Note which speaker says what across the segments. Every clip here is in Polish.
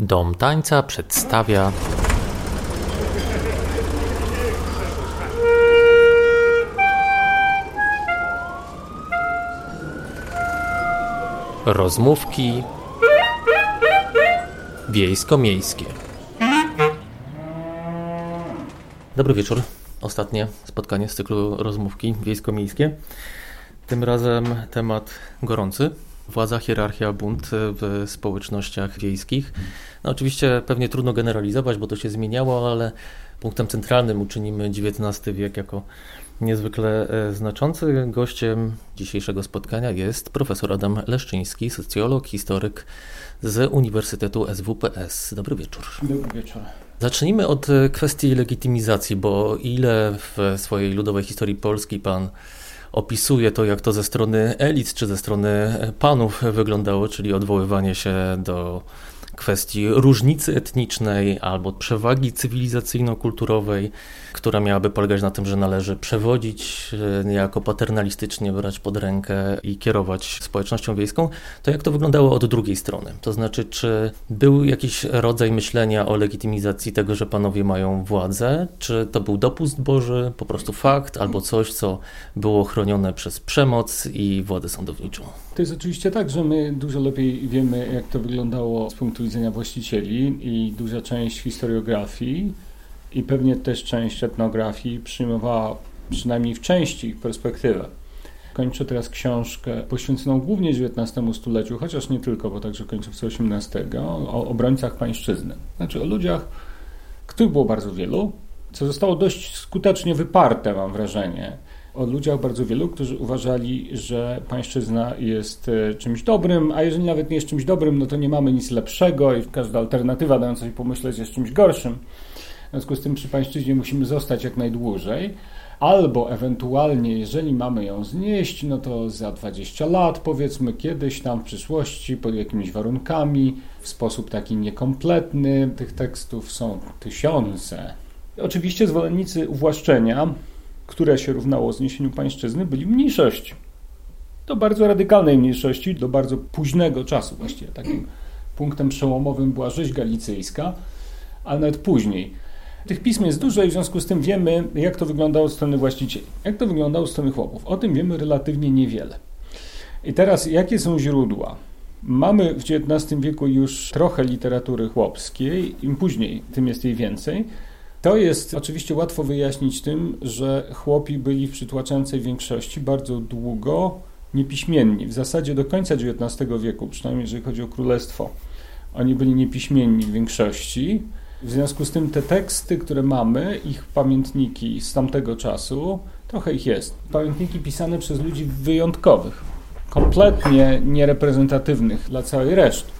Speaker 1: Dom Tańca przedstawia rozmówki wiejsko-miejskie. Dobry wieczór. Ostatnie spotkanie z cyklu rozmówki wiejsko-miejskie. Tym razem temat gorący. Władza, hierarchia, bunt w społecznościach wiejskich. No oczywiście pewnie trudno generalizować, bo to się zmieniało, ale punktem centralnym uczynimy XIX wiek jako niezwykle e, znaczący. Gościem dzisiejszego spotkania jest profesor Adam Leszczyński, socjolog, historyk z Uniwersytetu SWPS. Dobry wieczór.
Speaker 2: Dobry wieczór.
Speaker 1: Zacznijmy od e, kwestii legitymizacji, bo ile w swojej ludowej historii Polski pan opisuje to, jak to ze strony elit czy ze strony panów wyglądało, czyli odwoływanie się do kwestii różnicy etnicznej albo przewagi cywilizacyjno-kulturowej, która miałaby polegać na tym, że należy przewodzić, e, niejako paternalistycznie brać pod rękę i kierować społecznością wiejską, to jak to wyglądało od drugiej strony? To znaczy, czy był jakiś rodzaj myślenia o legitymizacji tego, że panowie mają władzę, czy to był dopust Boży, po prostu fakt, albo coś, co było chronione przez przemoc i władzę sądowniczą?
Speaker 2: To jest oczywiście tak, że my dużo lepiej wiemy, jak to wyglądało z punktu widzenia właścicieli i duża część historiografii i pewnie też część etnografii przyjmowała przynajmniej w części ich perspektywę. Kończę teraz książkę poświęconą głównie XIX stuleciu, chociaż nie tylko, bo także końcówce XVIII, o obrońcach pańszczyzny. Znaczy o ludziach, których było bardzo wielu, co zostało dość skutecznie wyparte, mam wrażenie, o ludziach bardzo wielu, którzy uważali, że pańszczyzna jest e, czymś dobrym, a jeżeli nawet nie jest czymś dobrym, no to nie mamy nic lepszego i każda alternatywa dająca się pomyśleć jest czymś gorszym. W związku z tym przy pańszczyźnie musimy zostać jak najdłużej. Albo ewentualnie, jeżeli mamy ją znieść, no to za 20 lat, powiedzmy kiedyś tam w przyszłości, pod jakimiś warunkami, w sposób taki niekompletny. Tych tekstów są tysiące. Oczywiście zwolennicy uwłaszczenia które się równało zniesieniu pańszczyzny, byli w mniejszości. Do bardzo radykalnej mniejszości, do bardzo późnego czasu właściwie. Takim punktem przełomowym była rzeź galicyjska, ale nawet później. Tych pism jest dużo i w związku z tym wiemy, jak to wyglądało od strony właścicieli. Jak to wyglądało od strony chłopów. O tym wiemy relatywnie niewiele. I teraz, jakie są źródła? Mamy w XIX wieku już trochę literatury chłopskiej, im później, tym jest jej więcej. To jest oczywiście łatwo wyjaśnić tym, że chłopi byli w przytłaczającej większości bardzo długo niepiśmienni. W zasadzie do końca XIX wieku, przynajmniej jeżeli chodzi o królestwo, oni byli niepiśmienni w większości. W związku z tym te teksty, które mamy, ich pamiętniki z tamtego czasu, trochę ich jest. Pamiętniki pisane przez ludzi wyjątkowych, kompletnie niereprezentatywnych dla całej reszty.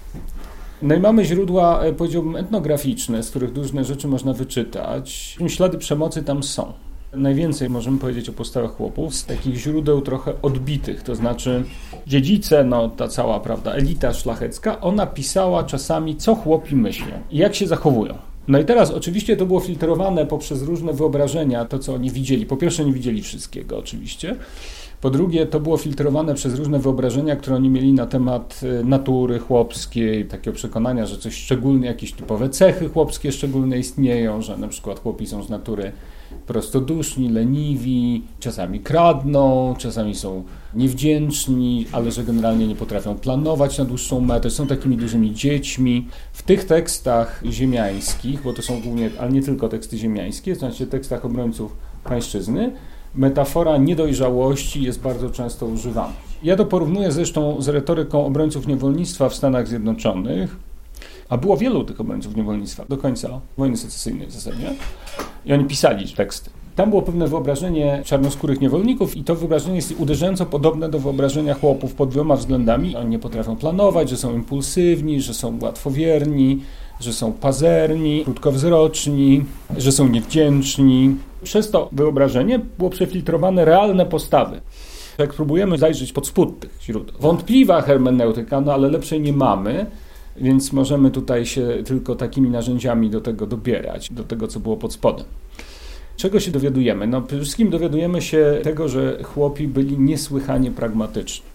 Speaker 2: No i mamy źródła, e, powiedziałbym, etnograficzne, z których różne rzeczy można wyczytać. Ślady przemocy tam są. Najwięcej możemy powiedzieć o postawach chłopów z takich źródeł trochę odbitych, to znaczy dziedzice, no ta cała, prawda, elita szlachecka, ona pisała czasami, co chłopi myślą i jak się zachowują. No i teraz oczywiście to było filtrowane poprzez różne wyobrażenia, to co oni widzieli. Po pierwsze nie widzieli wszystkiego oczywiście, po drugie, to było filtrowane przez różne wyobrażenia, które oni mieli na temat y, natury chłopskiej, takiego przekonania, że coś szczególnie, jakieś typowe cechy chłopskie szczególne istnieją, że na przykład chłopi są z natury prostoduszni, leniwi, czasami kradną, czasami są niewdzięczni, ale że generalnie nie potrafią planować na dłuższą metę, są takimi dużymi dziećmi. W tych tekstach ziemiańskich, bo to są głównie, ale nie tylko teksty ziemiańskie, to znaczy tekstach obrońców pańszczyzny, metafora niedojrzałości jest bardzo często używana. Ja to porównuję zresztą z retoryką obrońców niewolnictwa w Stanach Zjednoczonych, a było wielu tych obrońców niewolnictwa do końca wojny secesyjnej w zasadzie. I oni pisali teksty. Tam było pewne wyobrażenie czarnoskórych niewolników i to wyobrażenie jest uderzająco podobne do wyobrażenia chłopów pod wieloma względami. Oni nie potrafią planować, że są impulsywni, że są łatwowierni, że są pazerni, krótkowzroczni, że są niewdzięczni. Przez to wyobrażenie było przefiltrowane realne postawy. Jak próbujemy zajrzeć pod spód tych źródeł. Wątpliwa hermeneutyka, no ale lepszej nie mamy, więc możemy tutaj się tylko takimi narzędziami do tego dobierać, do tego, co było pod spodem. Czego się dowiadujemy? No, przede wszystkim dowiadujemy się tego, że chłopi byli niesłychanie pragmatyczni.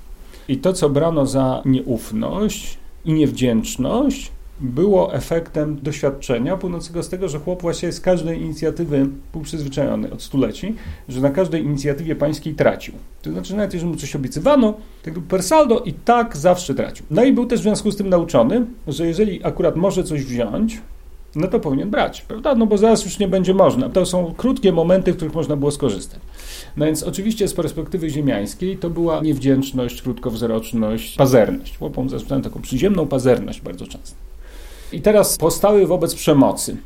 Speaker 2: I to, co brano za nieufność i niewdzięczność, było efektem doświadczenia płynącego z tego, że chłop właśnie z każdej inicjatywy był przyzwyczajony od stuleci, że na każdej inicjatywie pańskiej tracił. To znaczy, nawet jeżeli mu coś obiecywano, tak per saldo i tak zawsze tracił. No i był też w związku z tym nauczony, że jeżeli akurat może coś wziąć, no to powinien brać, prawda? No bo zaraz już nie będzie można. To są krótkie momenty, w których można było skorzystać. No więc oczywiście z perspektywy ziemiańskiej to była niewdzięczność, krótkowzroczność, pazerność. Chłopom zresztą taką przyziemną pazerność bardzo często. I teraz postawy wobec przemocy.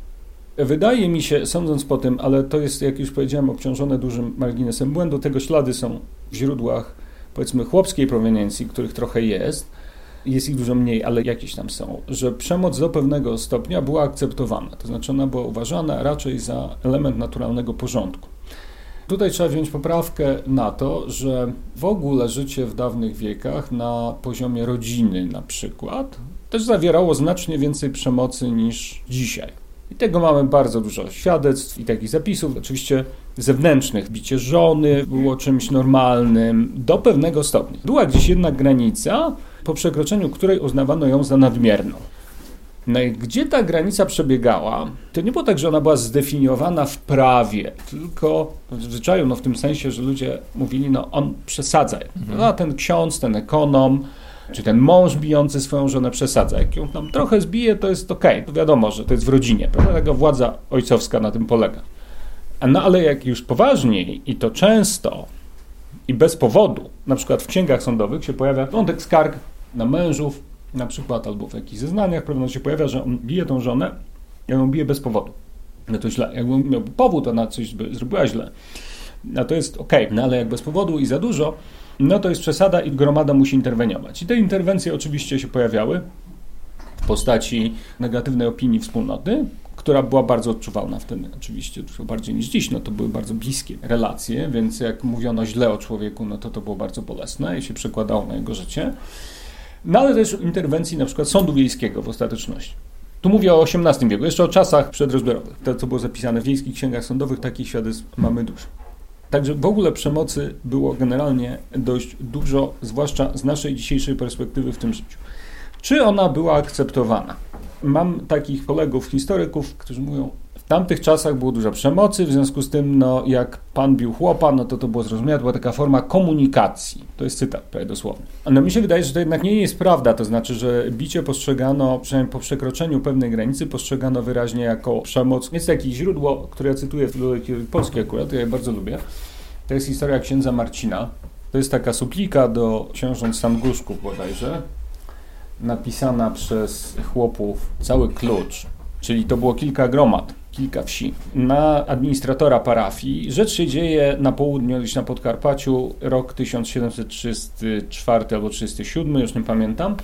Speaker 2: Wydaje mi się, sądząc po tym, ale to jest, jak już powiedziałem, obciążone dużym marginesem błędu, tego ślady są w źródłach, powiedzmy, chłopskiej proweniencji, których trochę jest, jest ich dużo mniej, ale jakieś tam są, że przemoc do pewnego stopnia była akceptowana, to znaczy ona była uważana raczej za element naturalnego porządku. Tutaj trzeba wziąć poprawkę na to, że w ogóle życie w dawnych wiekach na poziomie rodziny na przykład też zawierało znacznie więcej przemocy niż dzisiaj. I tego mamy bardzo dużo świadectw i takich zapisów, oczywiście zewnętrznych. Bicie żony było czymś normalnym do pewnego stopnia. Była gdzieś jedna granica, po przekroczeniu której uznawano ją za nadmierną. No i gdzie ta granica przebiegała, to nie było tak, że ona była zdefiniowana w prawie, tylko w zwyczaju, no w tym sensie, że ludzie mówili, no on przesadza. Mhm. No, ten ksiądz, ten ekonom, czy ten mąż bijący swoją żonę przesadza. Jak ją tam trochę zbije, to jest okej. Okay. wiadomo, że to jest w rodzinie, prawda? Taka władza ojcowska na tym polega. No ale jak już poważniej i to często i bez powodu, na przykład w księgach sądowych się pojawia wątek skarg na mężów, na przykład, albo w jakichś zeznaniach pewno się pojawia, że on bije tą żonę on ją bije bez powodu. No to źle. Jakby miał powód, ona coś by zrobiła źle. No to jest ok, no ale jak bez powodu i za dużo, no to jest przesada i gromada musi interweniować. I te interwencje oczywiście się pojawiały w postaci negatywnej opinii wspólnoty, która była bardzo odczuwalna wtedy, oczywiście dużo bardziej niż dziś, no to były bardzo bliskie relacje, więc jak mówiono źle o człowieku, no to to było bardzo bolesne i się przekładało na jego życie. No ale też interwencji na przykład sądu wiejskiego w ostateczności. Tu mówię o XVIII wieku, jeszcze o czasach przedrozbiorowych. To, co było zapisane w wiejskich księgach sądowych, takich świadectw mamy dużo. Także w ogóle przemocy było generalnie dość dużo, zwłaszcza z naszej dzisiejszej perspektywy w tym życiu. Czy ona była akceptowana? Mam takich kolegów, historyków, którzy mówią, w tamtych czasach było dużo przemocy, w związku z tym, no, jak pan bił chłopa, no to to było zrozumiałe, to była taka forma komunikacji. To jest cytat, prawie dosłownie. No mi się wydaje, że to jednak nie jest prawda, to znaczy, że bicie postrzegano, przynajmniej po przekroczeniu pewnej granicy, postrzegano wyraźnie jako przemoc. Jest takie źródło, które ja cytuję w polskiej akurat, ja je bardzo lubię. To jest historia księdza Marcina. To jest taka suplika do książąt Sanguszków bodajże, napisana przez chłopów, cały klucz, czyli to było kilka gromad kilka wsi. Na administratora parafii. Rzecz się dzieje na południu, gdzieś na Podkarpaciu, rok 1734 albo 37, już nie pamiętam.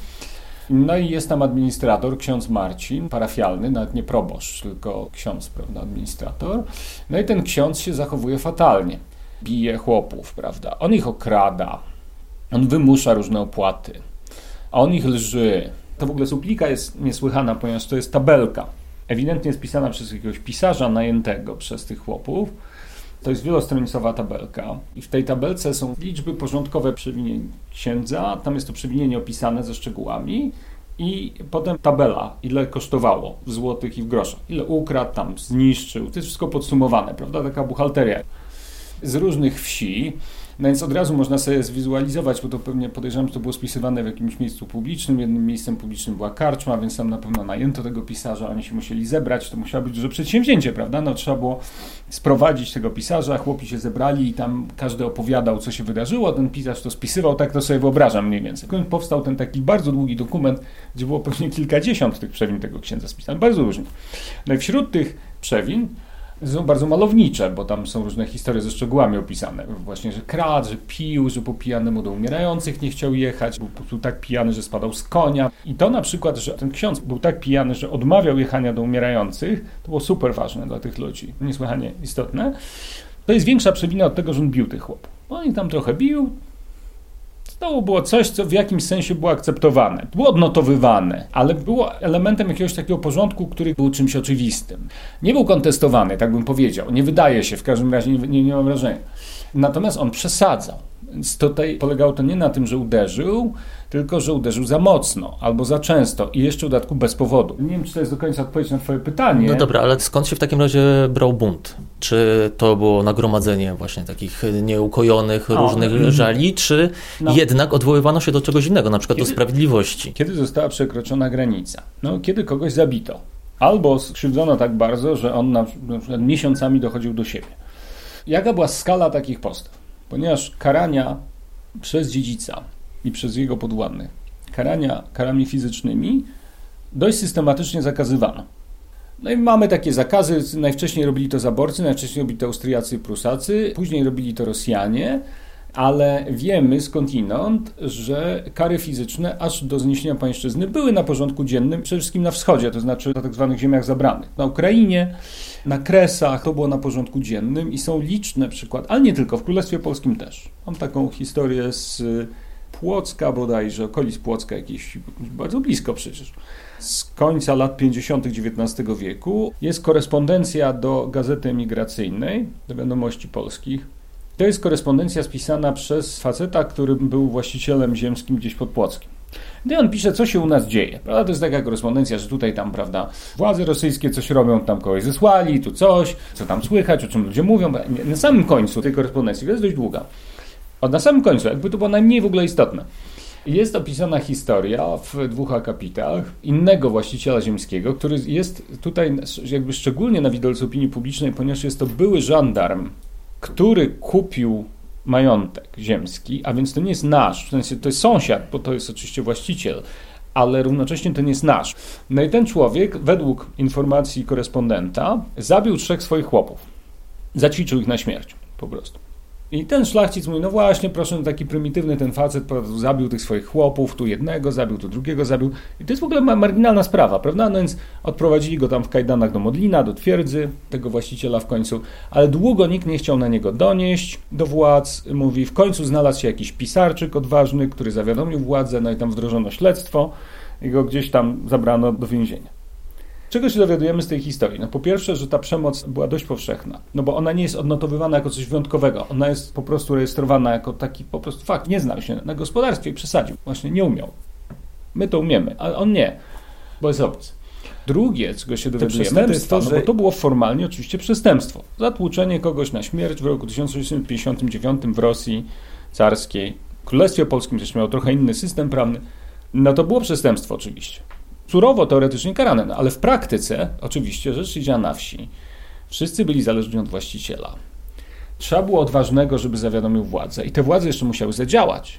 Speaker 2: No i jest tam administrator, ksiądz Marcin, parafialny, nawet nie proboszcz, tylko ksiądz, prawda, administrator. No i ten ksiądz się zachowuje fatalnie. Bije chłopów, prawda, on ich okrada, on wymusza różne opłaty, a on ich lży. To w ogóle suplika jest niesłychana, ponieważ to jest tabelka ewidentnie jest pisana przez jakiegoś pisarza najętego przez tych chłopów. To jest wielostronicowa tabelka i w tej tabelce są liczby porządkowe przewinień księdza, tam jest to przewinienie opisane ze szczegółami i potem tabela, ile kosztowało w złotych i w groszach, ile ukradł, tam zniszczył, to jest wszystko podsumowane, prawda, taka buchalteria z różnych wsi. No więc od razu można sobie zwizualizować, bo to pewnie podejrzewam, że to było spisywane w jakimś miejscu publicznym. Jednym miejscem publicznym była karczma, więc tam na pewno najęto tego pisarza, oni się musieli zebrać, to musiało być duże przedsięwzięcie, prawda? No trzeba było sprowadzić tego pisarza, chłopi się zebrali i tam każdy opowiadał, co się wydarzyło, ten pisarz to spisywał, tak to sobie wyobrażam mniej więcej. Powstał ten taki bardzo długi dokument, gdzie było pewnie kilkadziesiąt tych przewin tego księdza spisanych, bardzo różnych. No i wśród tych przewin są bardzo malownicze, bo tam są różne historie ze szczegółami opisane. Właśnie, że kradł, że pił, że po pijanemu do umierających nie chciał jechać, był po prostu tak pijany, że spadał z konia. I to na przykład, że ten ksiądz był tak pijany, że odmawiał jechania do umierających, to było super ważne dla tych ludzi, niesłychanie istotne. To jest większa przewina od tego, że on bił tych chłopów. On ich tam trochę bił, to było coś, co w jakimś sensie było akceptowane, było odnotowywane, ale było elementem jakiegoś takiego porządku, który był czymś oczywistym. Nie był kontestowany, tak bym powiedział. Nie wydaje się, w każdym razie nie, nie, nie mam wrażenia. Natomiast on przesadzał. Więc tutaj polegało to nie na tym, że uderzył, tylko że uderzył za mocno albo za często i jeszcze w dodatku bez powodu. Nie wiem, czy to jest do końca odpowiedź na Twoje pytanie.
Speaker 1: No dobra, ale skąd się w takim razie brał bunt? Czy to było nagromadzenie właśnie takich nieukojonych, różnych mm, żali, czy no. jednak odwoływano się do czegoś innego, na przykład kiedy, do sprawiedliwości?
Speaker 2: Kiedy została przekroczona granica? No, kiedy kogoś zabito. Albo skrzywdzono tak bardzo, że on na, na przykład miesiącami dochodził do siebie. Jaka była skala takich postaw? Ponieważ karania przez dziedzica i przez jego podwładnych, karania karami fizycznymi dość systematycznie zakazywano. No i mamy takie zakazy. Najwcześniej robili to zaborcy, najwcześniej robili to Austriacy Prusacy, później robili to Rosjanie, ale wiemy skądinąd, że kary fizyczne aż do zniesienia pańszczyzny były na porządku dziennym, przede wszystkim na wschodzie, to znaczy na tzw. Tak ziemiach zabranych. Na Ukrainie, na Kresach to było na porządku dziennym i są liczne przykłady, ale nie tylko, w Królestwie Polskim też. Mam taką historię z Płocka bodajże, okolic Płocka jakieś, bardzo blisko przecież. Z końca lat 50. XIX wieku jest korespondencja do Gazety Emigracyjnej, do Wiadomości Polskich. To jest korespondencja spisana przez faceta, który był właścicielem ziemskim gdzieś pod Płockiem. I on pisze, co się u nas dzieje. Prawda? To jest taka korespondencja, że tutaj tam, prawda, władze rosyjskie coś robią, tam kogoś zesłali, tu coś, co tam słychać, o czym ludzie mówią. Na samym końcu tej korespondencji, jest dość długa, od na samym końcu, jakby to było najmniej w ogóle istotne. Jest opisana historia w dwóch akapitach innego właściciela ziemskiego, który jest tutaj jakby szczególnie na widelcu opinii publicznej, ponieważ jest to były żandarm, który kupił majątek ziemski, a więc to nie jest nasz, w sensie to jest sąsiad, bo to jest oczywiście właściciel, ale równocześnie to nie jest nasz. No i ten człowiek, według informacji korespondenta, zabił trzech swoich chłopów. Zaćwiczył ich na śmierć, po prostu. I ten szlachcic mówi, no właśnie, proszę, taki prymitywny ten facet zabił tych swoich chłopów, tu jednego zabił, tu drugiego zabił. I to jest w ogóle marginalna sprawa, prawda? No więc odprowadzili go tam w kajdanach do Modlina, do twierdzy, tego właściciela w końcu, ale długo nikt nie chciał na niego donieść do władz. Mówi, w końcu znalazł się jakiś pisarczyk odważny, który zawiadomił władzę, no i tam wdrożono śledztwo i go gdzieś tam zabrano do więzienia. Czego się dowiadujemy z tej historii? No po pierwsze, że ta przemoc była dość powszechna, no bo ona nie jest odnotowywana jako coś wyjątkowego, ona jest po prostu rejestrowana jako taki po prostu fakt. Nie znał się na gospodarstwie i przesadził, właśnie nie umiał. My to umiemy, ale on nie, bo jest obcy. Drugie, czego się dowiadujemy, to jest to, że... No bo to było formalnie oczywiście przestępstwo. Zatłuczenie kogoś na śmierć w roku 1659 w Rosji carskiej. Królestwie Polskim też miało trochę inny system prawny. No to było przestępstwo oczywiście surowo teoretycznie karane, no, ale w praktyce oczywiście rzecz idzie na wsi. Wszyscy byli zależni od właściciela. Trzeba było odważnego, żeby zawiadomił władzę i te władze jeszcze musiały zadziałać.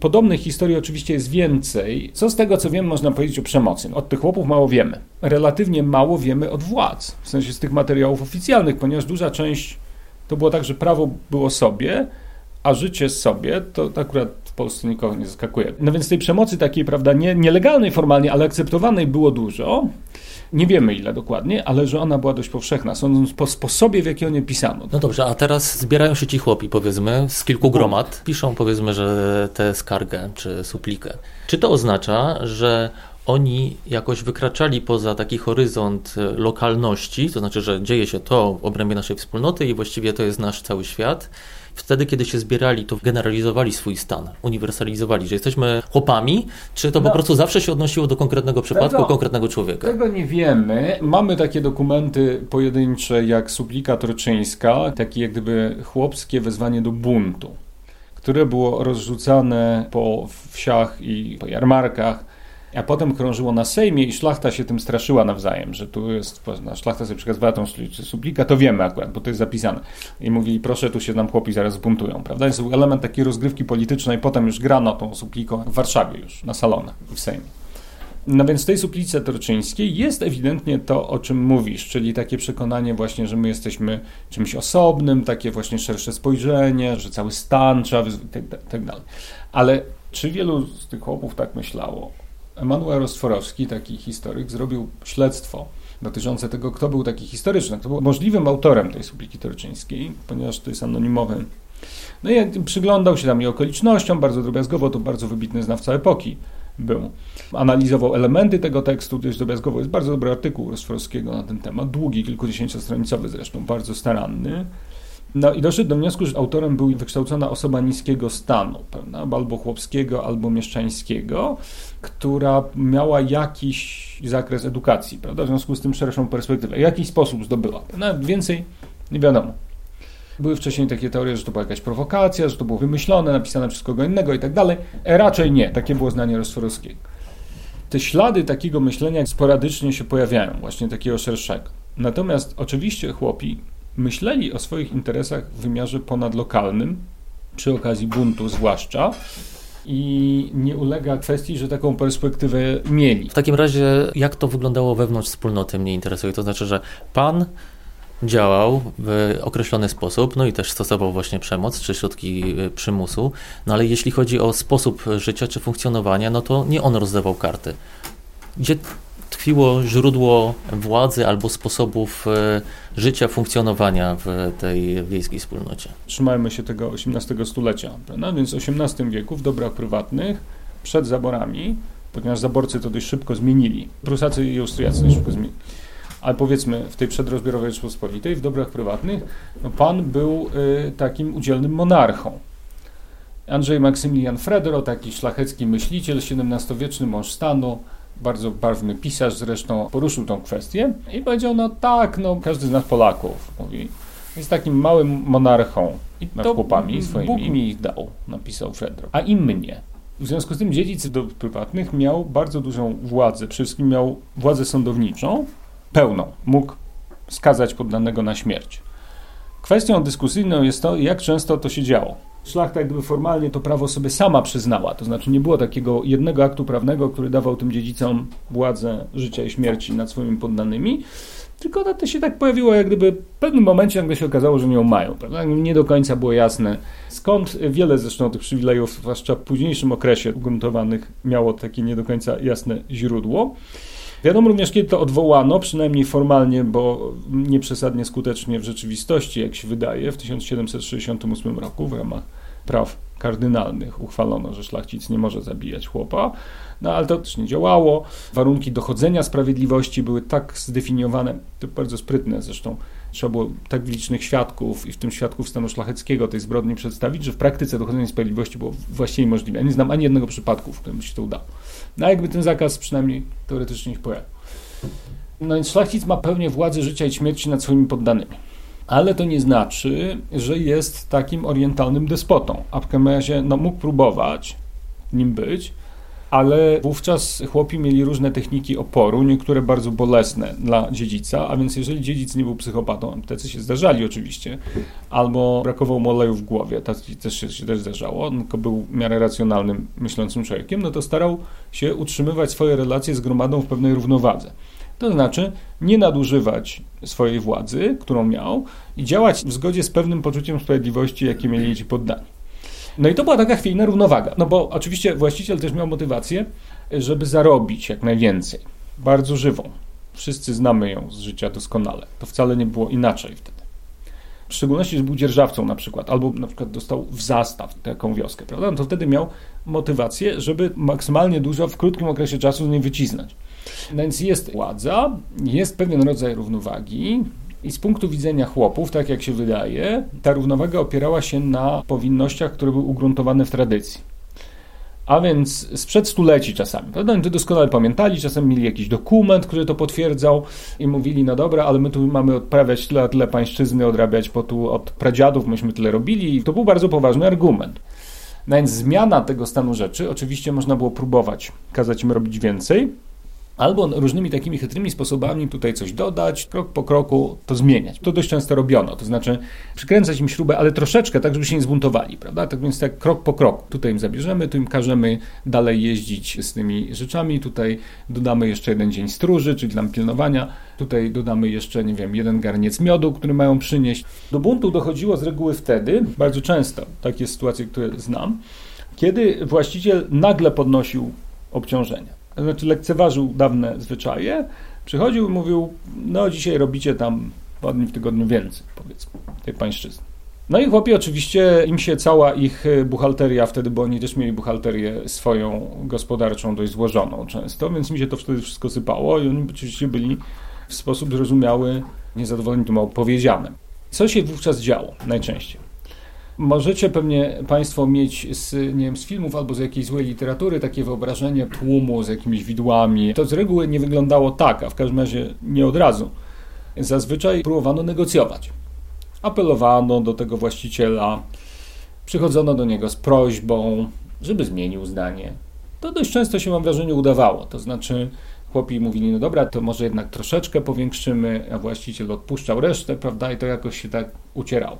Speaker 2: Podobnych historii oczywiście jest więcej. Co z tego, co wiem, można powiedzieć o przemocy? Od tych chłopów mało wiemy. Relatywnie mało wiemy od władz, w sensie z tych materiałów oficjalnych, ponieważ duża część to było tak, że prawo było sobie, a życie sobie to akurat Polsce nikogo nie zaskakuje. No więc tej przemocy takiej, prawda, nie, nielegalnej formalnie, ale akceptowanej było dużo. Nie wiemy ile dokładnie, ale że ona była dość powszechna, sądząc po sposobie, w jaki o nie pisano.
Speaker 1: No dobrze, a teraz zbierają się ci chłopi, powiedzmy, z kilku gromad, piszą, powiedzmy, że tę skargę czy suplikę. Czy to oznacza, że oni jakoś wykraczali poza taki horyzont lokalności, to znaczy, że dzieje się to w obrębie naszej wspólnoty i właściwie to jest nasz cały świat, wtedy, kiedy się zbierali, to generalizowali swój stan, uniwersalizowali, że jesteśmy chłopami, czy to no, po prostu zawsze się odnosiło do konkretnego przypadku, tego, konkretnego człowieka?
Speaker 2: Tego nie wiemy. Mamy takie dokumenty pojedyncze jak Suplika Torczyńska, takie jak gdyby chłopskie wezwanie do buntu, które było rozrzucane po wsiach i po jarmarkach a potem krążyło na Sejmie i szlachta się tym straszyła nawzajem, że tu jest, szlachta sobie przekazywała tą suplika, to wiemy akurat, bo to jest zapisane. I mówili, proszę, tu się nam chłopi zaraz zbuntują, prawda? Jest element takiej rozgrywki politycznej, potem już grano tą supliką w Warszawie już, na salonach w Sejmie. No więc w tej suplice torczyńskiej jest ewidentnie to, o czym mówisz, czyli takie przekonanie właśnie, że my jesteśmy czymś osobnym, takie właśnie szersze spojrzenie, że cały stan trzeba, tak, tak dalej. Ale czy wielu z tych chłopów tak myślało? Emanuel Rosforowski, taki historyk, zrobił śledztwo dotyczące tego, kto był taki historyczny, kto był możliwym autorem tej supliki torczyńskiej, ponieważ to jest anonimowy. No i przyglądał się tam i okolicznościom, bardzo drobiazgowo, to bardzo wybitny znawca epoki był. Analizował elementy tego tekstu, dość drobiazgowo. Jest bardzo dobry artykuł Rosforowskiego na ten temat, długi, kilkudziesięciostronicowy zresztą, bardzo staranny. No i doszedł do wniosku, że autorem był wykształcona osoba niskiego stanu, prawda? albo chłopskiego, albo mieszczańskiego, która miała jakiś zakres edukacji, prawda? w związku z tym szerszą perspektywę. W jakiś sposób zdobyła. Nawet więcej nie wiadomo. Były wcześniej takie teorie, że to była jakaś prowokacja, że to było wymyślone, napisane przez kogo innego i tak dalej. E, raczej nie. Takie było zdanie Rosforowskiego. Te ślady takiego myślenia sporadycznie się pojawiają, właśnie takiego szerszego. Natomiast oczywiście chłopi myśleli o swoich interesach w wymiarze ponadlokalnym, przy okazji buntu zwłaszcza, i nie ulega kwestii, że taką perspektywę mieli.
Speaker 1: W takim razie, jak to wyglądało wewnątrz wspólnoty, mnie interesuje. To znaczy, że pan działał w określony sposób, no i też stosował właśnie przemoc czy środki y, przymusu, no ale jeśli chodzi o sposób życia czy funkcjonowania, no to nie on rozdawał karty. Gdzie tkwiło źródło władzy albo sposobów y, życia, funkcjonowania w tej wiejskiej wspólnocie?
Speaker 2: Trzymajmy się tego XVIII stulecia, więc w XVIII wieku w dobrach prywatnych, przed zaborami, ponieważ zaborcy to dość szybko zmienili, Prusacy i Austriacy dość szybko zmienili, ale powiedzmy w tej przedrozbiorowej Rzeczpospolitej, w dobrach prywatnych, no pan był y, takim udzielnym monarchą. Andrzej Maksymilian Fredero, taki szlachecki myśliciel, XVII-wieczny mąż stanu, bardzo barwny pisarz zresztą, poruszył tą kwestię i powiedział, no tak, no każdy z nas Polaków, mówi, jest takim małym monarchą i nad chłopami swoimi. Bóg mi ich dał, napisał Fredro, a im mnie. W związku z tym dziedzic do prywatnych miał bardzo dużą władzę, przede wszystkim miał władzę sądowniczą, pełną. Mógł skazać poddanego na śmierć. Kwestią dyskusyjną jest to, jak często to się działo. Szlachta gdyby formalnie to prawo sobie sama przyznała, to znaczy nie było takiego jednego aktu prawnego, który dawał tym dziedzicom władzę życia i śmierci nad swoimi poddanymi, tylko to się tak pojawiło, jak gdyby w pewnym momencie nagle się okazało, że nią mają. Prawda? Nie do końca było jasne skąd. Wiele zresztą tych przywilejów, zwłaszcza w późniejszym okresie ugruntowanych, miało takie nie do końca jasne źródło. Wiadomo również, kiedy to odwołano, przynajmniej formalnie, bo nieprzesadnie skutecznie w rzeczywistości, jak się wydaje, w 1768 roku w ramach praw kardynalnych uchwalono, że szlachcic nie może zabijać chłopa, no ale to też nie działało. Warunki dochodzenia sprawiedliwości były tak zdefiniowane, to bardzo sprytne zresztą, trzeba było tak licznych świadków i w tym świadków stanu szlacheckiego tej zbrodni przedstawić, że w praktyce dochodzenie sprawiedliwości było właściwie niemożliwe. Ja nie znam ani jednego przypadku, w którym się to udało. No jakby ten zakaz przynajmniej teoretycznie ich pojawił. No więc szlachcic ma pełnię władzy życia i śmierci nad swoimi poddanymi. Ale to nie znaczy, że jest takim orientalnym despotą. A w każdym razie no, mógł próbować nim być, ale wówczas chłopi mieli różne techniki oporu, niektóre bardzo bolesne dla dziedzica, a więc jeżeli dziedzic nie był psychopatą, tacy się zdarzali oczywiście, albo brakowało mu oleju w głowie, to też się, się też zdarzało, tylko był w miarę racjonalnym, myślącym człowiekiem, no to starał się utrzymywać swoje relacje z gromadą w pewnej równowadze. To znaczy nie nadużywać swojej władzy, którą miał i działać w zgodzie z pewnym poczuciem sprawiedliwości, jakie mieli ci poddani. No i to była taka chwiejna równowaga. No bo oczywiście właściciel też miał motywację, żeby zarobić jak najwięcej. Bardzo żywą. Wszyscy znamy ją z życia doskonale. To wcale nie było inaczej wtedy. W szczególności, że był dzierżawcą na przykład, albo na przykład dostał w zastaw taką wioskę, prawda? No to wtedy miał motywację, żeby maksymalnie dużo w krótkim okresie czasu z niej wycisnąć. Więc jest władza, jest pewien rodzaj równowagi, i z punktu widzenia chłopów, tak jak się wydaje, ta równowaga opierała się na powinnościach, które były ugruntowane w tradycji. A więc sprzed stuleci czasami. Prawda? Oni to doskonale pamiętali, czasem mieli jakiś dokument, który to potwierdzał i mówili, no dobra, ale my tu mamy odprawiać tyle, tyle pańszczyzny, odrabiać, bo tu od pradziadów myśmy tyle robili i to był bardzo poważny argument. No więc zmiana tego stanu rzeczy, oczywiście można było próbować kazać im robić więcej, albo różnymi takimi chytrymi sposobami tutaj coś dodać, krok po kroku to zmieniać. To dość często robiono, to znaczy przykręcać im śrubę, ale troszeczkę, tak żeby się nie zbuntowali, prawda? Tak więc tak krok po kroku. Tutaj im zabierzemy, tu im każemy dalej jeździć z tymi rzeczami, tutaj dodamy jeszcze jeden dzień stróży, czyli dla pilnowania, tutaj dodamy jeszcze, nie wiem, jeden garniec miodu, który mają przynieść. Do buntu dochodziło z reguły wtedy, bardzo często, takie sytuacje, które znam, kiedy właściciel nagle podnosił obciążenia znaczy lekceważył dawne zwyczaje, przychodził i mówił, no dzisiaj robicie tam dwa dni w tygodniu więcej, powiedzmy, tej pańszczyzny. No i chłopi oczywiście, im się cała ich buchalteria, wtedy, bo oni też mieli buchalterię swoją gospodarczą dość złożoną często, więc mi się to wtedy wszystko sypało i oni oczywiście byli w sposób zrozumiały niezadowoleni tym opowiedzianym. Co się wówczas działo najczęściej? Możecie pewnie Państwo mieć z, nie wiem, z filmów albo z jakiejś złej literatury takie wyobrażenie tłumu z jakimiś widłami. To z reguły nie wyglądało tak, a w każdym razie nie od razu. Zazwyczaj próbowano negocjować. Apelowano do tego właściciela, przychodzono do niego z prośbą, żeby zmienił zdanie. To dość często się, mam wrażenie, udawało. To znaczy, chłopi mówili, no dobra, to może jednak troszeczkę powiększymy, a właściciel odpuszczał resztę, prawda, i to jakoś się tak ucierało.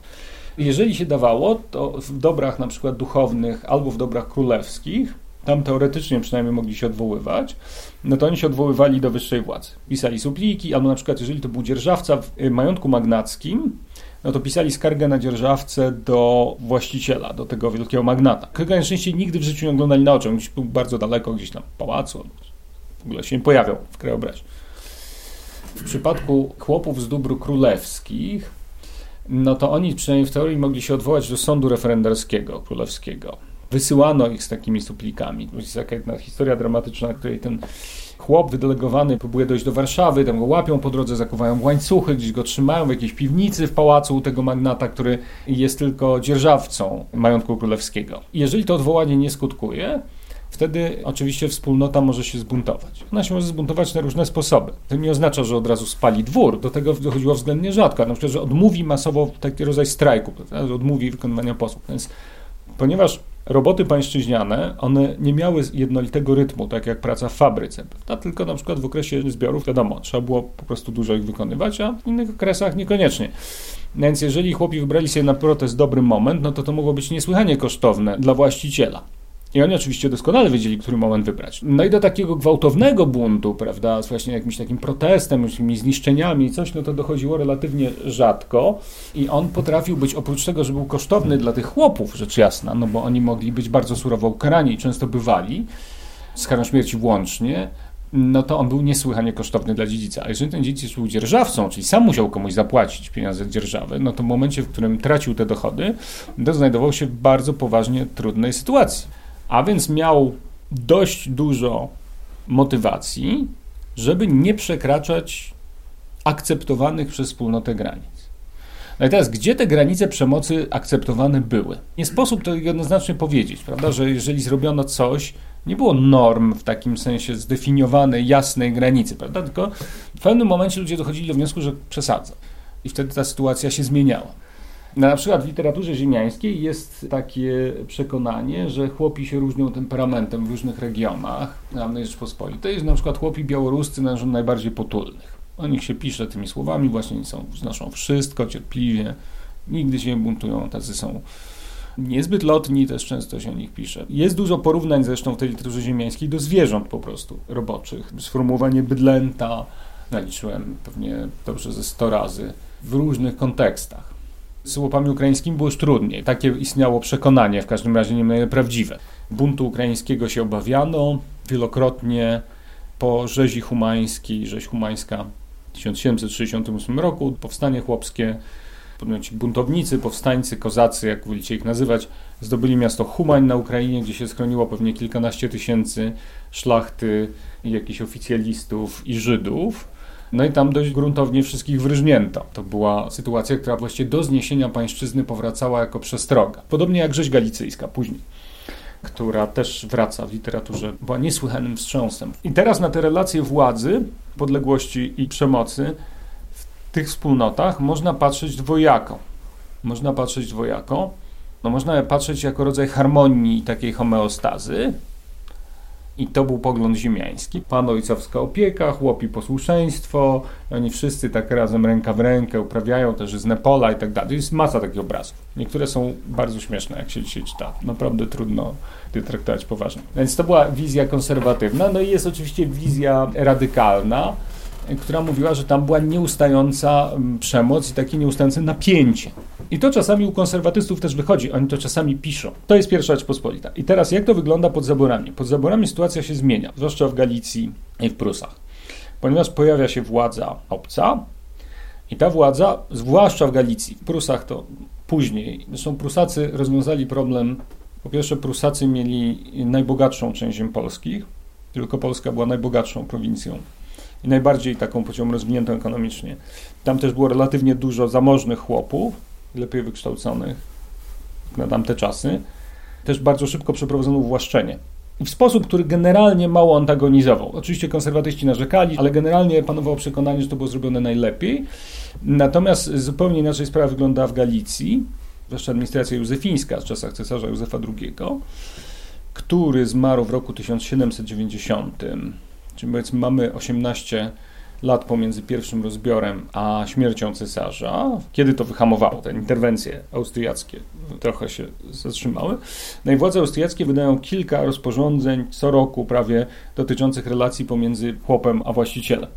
Speaker 2: Jeżeli się dawało, to w dobrach na przykład duchownych albo w dobrach królewskich, tam teoretycznie przynajmniej mogli się odwoływać, no to oni się odwoływali do wyższej władzy. Pisali supliki, albo na przykład jeżeli to był dzierżawca w y, majątku magnackim, no to pisali skargę na dzierżawcę do właściciela, do tego wielkiego magnata. Kogo najczęściej nigdy w życiu nie oglądali na oczy, gdzieś był bardzo daleko, gdzieś tam w pałacu, w ogóle się nie pojawiał w krajobrazie. W przypadku chłopów z dóbr królewskich, no to oni przynajmniej w teorii mogli się odwołać do sądu referendarskiego królewskiego. Wysyłano ich z takimi suplikami. To jest taka jedna historia dramatyczna, której ten chłop wydelegowany próbuje dojść do Warszawy, tam go łapią po drodze, zakuwają łańcuchy, gdzieś go trzymają w jakiejś piwnicy w pałacu u tego magnata, który jest tylko dzierżawcą majątku królewskiego. Jeżeli to odwołanie nie skutkuje, wtedy oczywiście wspólnota może się zbuntować. Ona się może zbuntować na różne sposoby. To nie oznacza, że od razu spali dwór. Do tego dochodziło względnie rzadko. Na przykład, że odmówi masowo taki rodzaj strajku, prawda? odmówi wykonywania posłów. Więc ponieważ roboty pańszczyźniane, one nie miały jednolitego rytmu, tak jak praca w fabryce, prawda? tylko na przykład w okresie zbiorów, wiadomo, trzeba było po prostu dużo ich wykonywać, a w innych okresach niekoniecznie. Więc jeżeli chłopi wybrali sobie na protest dobry moment, no to to mogło być niesłychanie kosztowne dla właściciela. I oni oczywiście doskonale wiedzieli, który moment wybrać. No i do takiego gwałtownego buntu, prawda, z właśnie jakimś takim protestem, jakimiś zniszczeniami, coś, no to dochodziło relatywnie rzadko. I on potrafił być, oprócz tego, że był kosztowny dla tych chłopów, rzecz jasna, no bo oni mogli być bardzo surowo ukarani i często bywali, z karą śmierci włącznie, no to on był niesłychanie kosztowny dla dziedzica. A jeżeli ten dziedzic był dzierżawcą, czyli sam musiał komuś zapłacić pieniądze dzierżawy, no to w momencie, w którym tracił te dochody, to znajdował się w bardzo poważnie trudnej sytuacji a więc miał dość dużo motywacji, żeby nie przekraczać akceptowanych przez wspólnotę granic. No i teraz, gdzie te granice przemocy akceptowane były? Nie sposób to jednoznacznie powiedzieć, prawda, że jeżeli zrobiono coś, nie było norm w takim sensie zdefiniowanej, jasnej granicy, prawda, tylko w pewnym momencie ludzie dochodzili do wniosku, że przesadza. I wtedy ta sytuacja się zmieniała. Na przykład w literaturze ziemiańskiej jest takie przekonanie, że chłopi się różnią temperamentem w różnych regionach dawnej Rzeczpospolitej, że na przykład chłopi białoruscy należą najbardziej potulnych. O nich się pisze tymi słowami, właśnie są, znoszą wszystko cierpliwie, nigdy się nie buntują, tacy są niezbyt lotni, też często się o nich pisze. Jest dużo porównań zresztą w tej literaturze ziemiańskiej do zwierząt po prostu roboczych. Sformułowanie bydlęta naliczyłem pewnie dobrze ze 100 razy w różnych kontekstach. Z łopami ukraińskimi było już trudniej. Takie istniało przekonanie, w każdym razie nie prawdziwe. Buntu ukraińskiego się obawiano wielokrotnie po rzezi humańskiej, rzeź humańska w 1768 roku, powstanie chłopskie, buntownicy, powstańcy, kozacy, jak wolicie ich nazywać, zdobyli miasto Humań na Ukrainie, gdzie się schroniło pewnie kilkanaście tysięcy szlachty, jakichś oficjalistów i Żydów. No i tam dość gruntownie wszystkich wryżnięto. To była sytuacja, która właściwie do zniesienia pańszczyzny powracała jako przestroga. Podobnie jak rzeź galicyjska później która też wraca w literaturze, była niesłychanym wstrząsem. I teraz na te relacje władzy, podległości i przemocy w tych wspólnotach można patrzeć dwojako. Można patrzeć dwojako. No, można patrzeć jako rodzaj harmonii takiej homeostazy, i to był pogląd ziemiański. Pan ojcowska opieka, chłopi posłuszeństwo, oni wszyscy tak razem ręka w rękę uprawiają też z Nepola i tak dalej. Jest masa takich obrazów. Niektóre są bardzo śmieszne, jak się dzisiaj czyta. Naprawdę trudno je traktować poważnie. Więc to była wizja konserwatywna. No i jest oczywiście wizja radykalna, która mówiła, że tam była nieustająca mm, przemoc i takie nieustające napięcie. I to czasami u konserwatystów też wychodzi, oni to czasami piszą. To jest pierwsza Rzeczpospolita. I teraz jak to wygląda pod zaborami? Pod zaborami sytuacja się zmienia, zwłaszcza w Galicji i w Prusach. Ponieważ pojawia się władza obca i ta władza, zwłaszcza w Galicji, w Prusach to później, zresztą Prusacy rozwiązali problem, po pierwsze Prusacy mieli najbogatszą część ziem polskich, tylko Polska była najbogatszą prowincją i najbardziej taką pociągą rozwiniętą ekonomicznie. Tam też było relatywnie dużo zamożnych chłopów, lepiej wykształconych na tamte czasy. Też bardzo szybko przeprowadzono uwłaszczenie. I w sposób, który generalnie mało antagonizował. Oczywiście konserwatyści narzekali, ale generalnie panowało przekonanie, że to było zrobione najlepiej. Natomiast zupełnie inaczej sprawa wygląda w Galicji, zwłaszcza administracja józefińska z czasach cesarza Józefa II, który zmarł w roku 1790. Czyli powiedzmy mamy 18 lat pomiędzy pierwszym rozbiorem a śmiercią cesarza, kiedy to wyhamowało, te interwencje austriackie trochę się zatrzymały. No i władze austriackie wydają kilka rozporządzeń co roku prawie dotyczących relacji pomiędzy chłopem a właścicielem.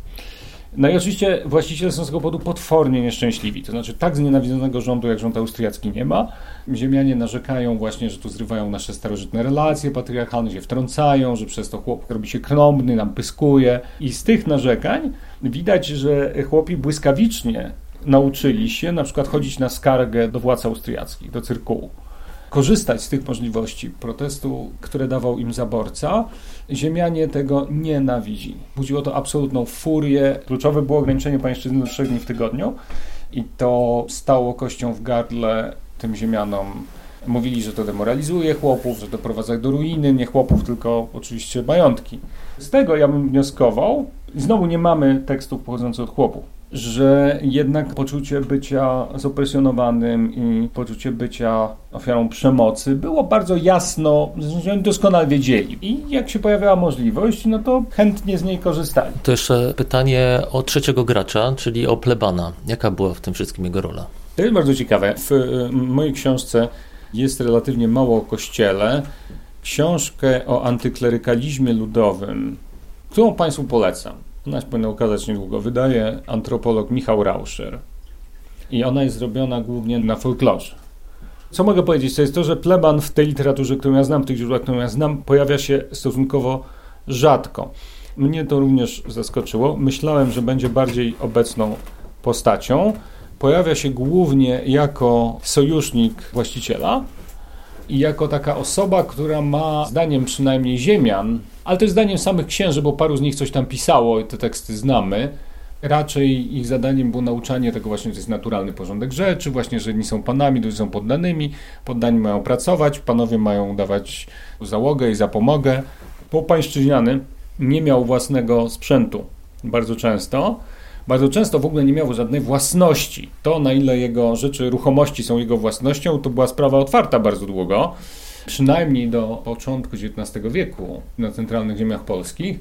Speaker 2: No i oczywiście właściciele są z tego powodu potwornie nieszczęśliwi. To znaczy, tak znienawidzonego rządu jak rząd austriacki nie ma. Ziemianie narzekają właśnie, że tu zrywają nasze starożytne relacje patriarchalne, się wtrącają, że przez to chłop robi się krąbny, nam pyskuje. I z tych narzekań widać, że chłopi błyskawicznie nauczyli się na przykład chodzić na skargę do władz austriackich, do cyrkułu korzystać z tych możliwości protestu, które dawał im zaborca. Ziemianie tego nienawidzili. Budziło to absolutną furię. Kluczowe było ograniczenie pańszczyzny do trzech dni w tygodniu i to stało kością w gardle tym ziemianom. Mówili, że to demoralizuje chłopów, że doprowadza do ruiny, nie chłopów, tylko oczywiście majątki. Z tego ja bym wnioskował, znowu nie mamy tekstów pochodzących od chłopów że jednak poczucie bycia zopresjonowanym i poczucie bycia ofiarą przemocy było bardzo jasno, że oni doskonale wiedzieli. I jak się pojawiała możliwość, no to chętnie z niej korzystali.
Speaker 1: To jeszcze pytanie o trzeciego gracza, czyli o plebana. Jaka była w tym wszystkim jego rola?
Speaker 2: To jest bardzo ciekawe. W y, mojej książce jest relatywnie mało o kościele. Książkę o antyklerykalizmie ludowym, którą Państwu polecam ona się powinna ukazać niedługo. Wydaje antropolog Michał Rauscher. I ona jest zrobiona głównie na folklorze. Co mogę powiedzieć? To jest to, że pleban w tej literaturze, którą ja znam, w tych źródłach, którą ja znam, pojawia się stosunkowo rzadko. Mnie to również zaskoczyło. Myślałem, że będzie bardziej obecną postacią. Pojawia się głównie jako sojusznik właściciela i jako taka osoba, która ma, zdaniem przynajmniej ziemian, ale jest zdaniem samych księży, bo paru z nich coś tam pisało i te teksty znamy. Raczej ich zadaniem było nauczanie tego właśnie, że jest naturalny porządek rzeczy, właśnie, że nie są panami, to są poddanymi, poddani mają pracować, panowie mają dawać załogę i zapomogę. Półpańszczyźniany nie miał własnego sprzętu bardzo często. Bardzo często w ogóle nie miał żadnej własności. To, na ile jego rzeczy, ruchomości są jego własnością, to była sprawa otwarta bardzo długo przynajmniej do początku XIX wieku na centralnych ziemiach polskich,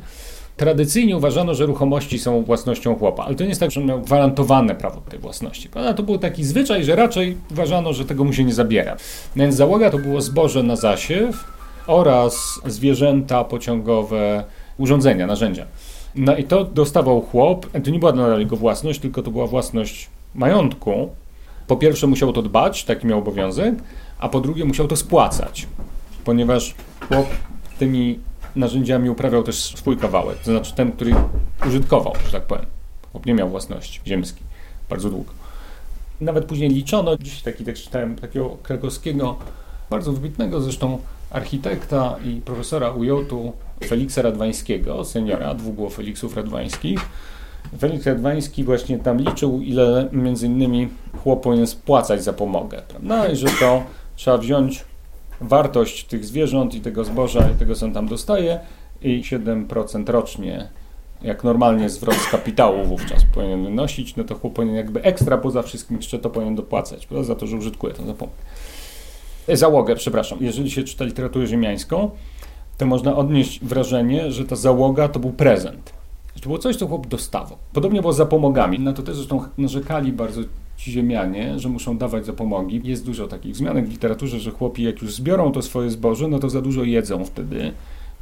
Speaker 2: tradycyjnie uważano, że ruchomości są własnością chłopa, ale to nie jest tak, że on miał gwarantowane prawo tej własności. Prawda? To był taki zwyczaj, że raczej uważano, że tego mu się nie zabiera. Więc załoga to było zboże na zasiew oraz zwierzęta pociągowe, urządzenia, narzędzia. No i to dostawał chłop. To nie była nadal jego własność, tylko to była własność majątku. Po pierwsze musiał to dbać, taki miał obowiązek, a po drugie musiał to spłacać, ponieważ chłop tymi narzędziami uprawiał też swój kawałek, to znaczy ten, który użytkował, że tak powiem. Chłop nie miał własności ziemskiej bardzo długo. Nawet później liczono, dziś taki tekst czytałem, takiego krakowskiego, bardzo wybitnego zresztą architekta i profesora UJ-u Feliksa Radwańskiego, seniora, dwóch było Feliksów Radwańskich. Feliks Radwański właśnie tam liczył, ile między innymi chłop powinien spłacać za pomogę, prawda? I że to trzeba wziąć wartość tych zwierząt i tego zboża i tego, co on tam dostaje i 7% rocznie, jak normalnie zwrot z kapitału wówczas powinien wynosić, no to chłop powinien jakby ekstra poza wszystkim jeszcze to powinien dopłacać, prawda, za to, że użytkuje to zapomnę. E, załogę, przepraszam. Jeżeli się czyta literaturę ziemiańską, to można odnieść wrażenie, że ta załoga to był prezent. To było coś, co chłop dostawał. Podobnie było z zapomogami. Na to też zresztą narzekali bardzo ci ziemianie, że muszą dawać zapomogi. Jest dużo takich wzmianek w literaturze, że chłopi jak już zbiorą to swoje zboże, no to za dużo jedzą wtedy,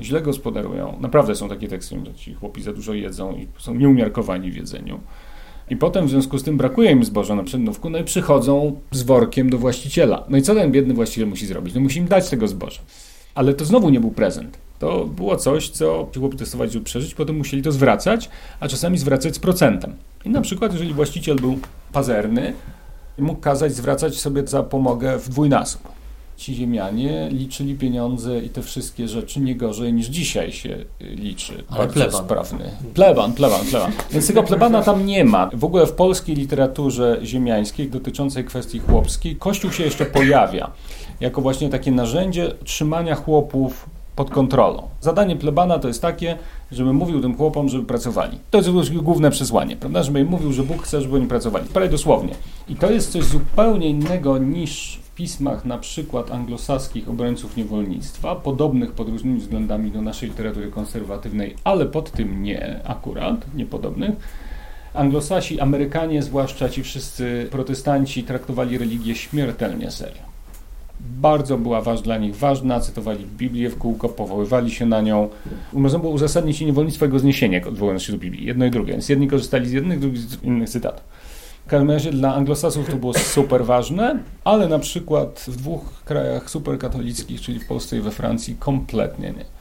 Speaker 2: źle gospodarują. Naprawdę są takie teksty, że ci chłopi za dużo jedzą i są nieumiarkowani w jedzeniu. I potem w związku z tym brakuje im zboża na przednówku, no i przychodzą z workiem do właściciela. No i co ten biedny właściciel musi zrobić? No musi im dać tego zboża. Ale to znowu nie był prezent. To było coś, co ci chłopi testowali, żeby przeżyć, potem musieli to zwracać, a czasami zwracać z procentem. I na przykład, jeżeli właściciel był pazerny, mógł kazać zwracać sobie za pomogę w dwójnasób. ci ziemianie liczyli pieniądze i te wszystkie rzeczy nie gorzej niż dzisiaj się liczy.
Speaker 1: Ale
Speaker 2: Bardzo
Speaker 1: pleban.
Speaker 2: sprawny. Pleban, pleban, pleban. Więc tego plebana tam nie ma. W ogóle w polskiej literaturze ziemiańskiej dotyczącej kwestii chłopskiej Kościół się jeszcze pojawia jako właśnie takie narzędzie trzymania chłopów pod kontrolą. Zadanie plebana to jest takie, żeby mówił tym chłopom, żeby pracowali. To jest główne przesłanie, prawda? Żeby im mówił, że Bóg chce, żeby oni pracowali. Prawie dosłownie. I to jest coś zupełnie innego niż w pismach na przykład anglosaskich obrońców niewolnictwa, podobnych pod różnymi względami do naszej literatury konserwatywnej, ale pod tym nie akurat, niepodobnych. Anglosasi, Amerykanie, zwłaszcza ci wszyscy protestanci, traktowali religię śmiertelnie serio bardzo była waż, dla nich ważna, cytowali Biblię w kółko, powoływali się na nią. Można było uzasadnić niewolnictwo jego zniesienie, odwołując się do Biblii. Jedno i drugie. Więc jedni korzystali z jednych, drugi z innych cytatów. W każdym razie dla anglosasów to było super ważne, ale na przykład w dwóch krajach superkatolickich, czyli w Polsce i we Francji, kompletnie nie.